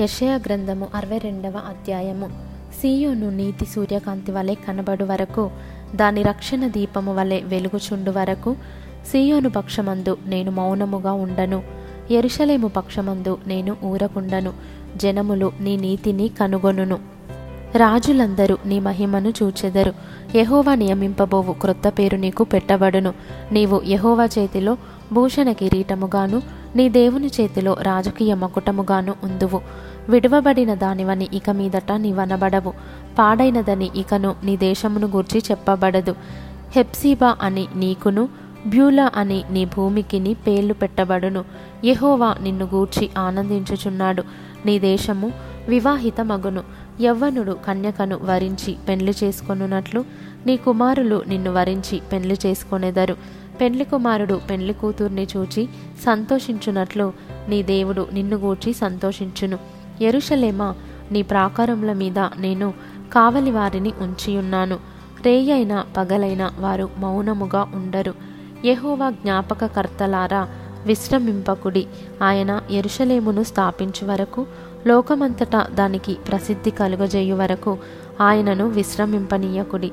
యషయ గ్రంథము అరవై రెండవ అధ్యాయము. సీయోను నీతి సూర్యకాంతి వలె కనబడు వరకు దాని రక్షణ దీపము వలె వెలుగుచుండు వరకు సీయోను పక్షమందు నేను మౌనముగా ఉండను. ఎరుషలేము పక్షమందు నేను ఊరకుండను. జనములు నీ నీతిని కనుగొనును. రాజులందరూ నీ మహిమను చూచెదరు. యహోవా నియమింపబోవు క్రొత్త పేరు నీకు పెట్టబడును. నీవు యహోవా చేతిలో భూషణ కిరీటముగాను నీ దేవుని చేతిలో రాజకీయ మకుటముగాను ఉందువు. విడువబడిన దానివని ఇక మీదట నీవనబడవు పాడైనదని ఇకను నీ దేశమును గూర్చి చెప్పబడదు. హెప్సీబా అని నీకును బ్యూలా అని నీ భూమికిని పేర్లు పెట్టబడును. యహోవా నిన్ను గూర్చి ఆనందించుచున్నాడు. నీ దేశము వివాహిత మగును యవ్వనుడు కన్యకను వరించి పెండ్లి చేసుకొనున్నట్లు నీ కుమారులు నిన్ను వరించి పెండ్లి చేసుకొనెదరు. పెండ్లి కుమారుడు పెండ్లి కూతుర్ని చూచి సంతోషించున్నట్లు నీ దేవుడు నిన్ను గూర్చి సంతోషించును. ఎరుషలేమా నీ ప్రాకారముల మీద నేను కావలి వారిని ఉంచియున్నాను. రేయైన పగలైన వారు మౌనముగా ఉండరు. యహోవా జ్ఞాపకకర్తలారా విశ్రమింపకుడి ఆయన ఎరుషలేమును స్థాపించు వరకు లోకమంతటా దానికి ప్రసిద్ధి కలుగజేయు వరకు ఆయనను విశ్రమింపనీయకుడి.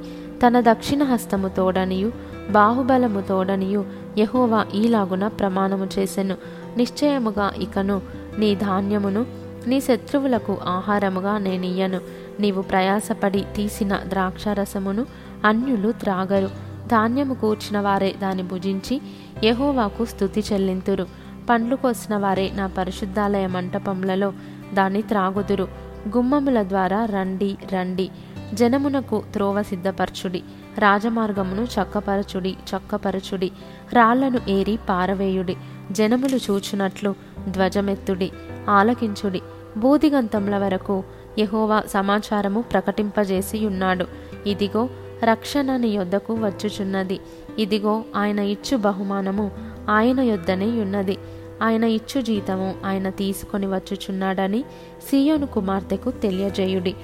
తన దక్షిణ హస్తము తోడనియు బాహుబలము తోడనియు యహోవా ఈలాగున ప్రమాణము చేసెను. నిశ్చయముగా ఇకను నీ ధాన్యమును నీ శత్రువులకు ఆహారముగా నేనియ్యను. నీవు ప్రయాసపడి తీసిన ద్రాక్షారసమును అన్యులు త్రాగరు. ధాన్యము కూర్చిన వారే దాని భుజించి యహోవాకు స్థుతి చెల్లింతురు. పండ్లు కోసిన వారే నా పరిశుద్ధాలయ మంటపములలో దాన్ని త్రాగుదురు. గుమ్మముల ద్వారా రండి రండి. జనమునకు త్రోవ సిద్ధపరచుడి రాజమార్గమును చక్కపరచుడి చక్కపరచుడి రాళ్ళను ఏరి పారవేయుడి జనములు చూచునట్లు ధ్వజమెత్తుడి ఆలకించుడి. బూదిగంతంల వరకు యహోవా సమాచారము ప్రకటింపజేసి ఉన్నాడు ఇదిగో రక్షణ నీ యొద్దకు వచ్చుచున్నది. ఇదిగో ఆయన ఇచ్చు బహుమానము ఆయన యొద్దనే ఉన్నది. ఆయన ఇచ్చు జీతము ఆయన తీసుకొని వచ్చుచున్నాడని సీయోను కుమార్తెకు తెలియజేయుడి.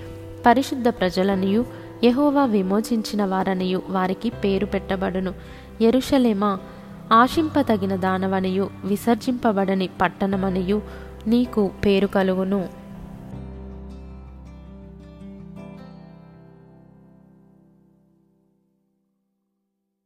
పరిశుద్ధ ప్రజలనియు యహోవా విమోచించిన వారనియు వారికి పేరు పెట్టబడును. ఎరుషలేమా ఆశింపతగిన దానవనియు విసర్జింపబడని పట్టణమనియు నీకు పేరు కలుగును.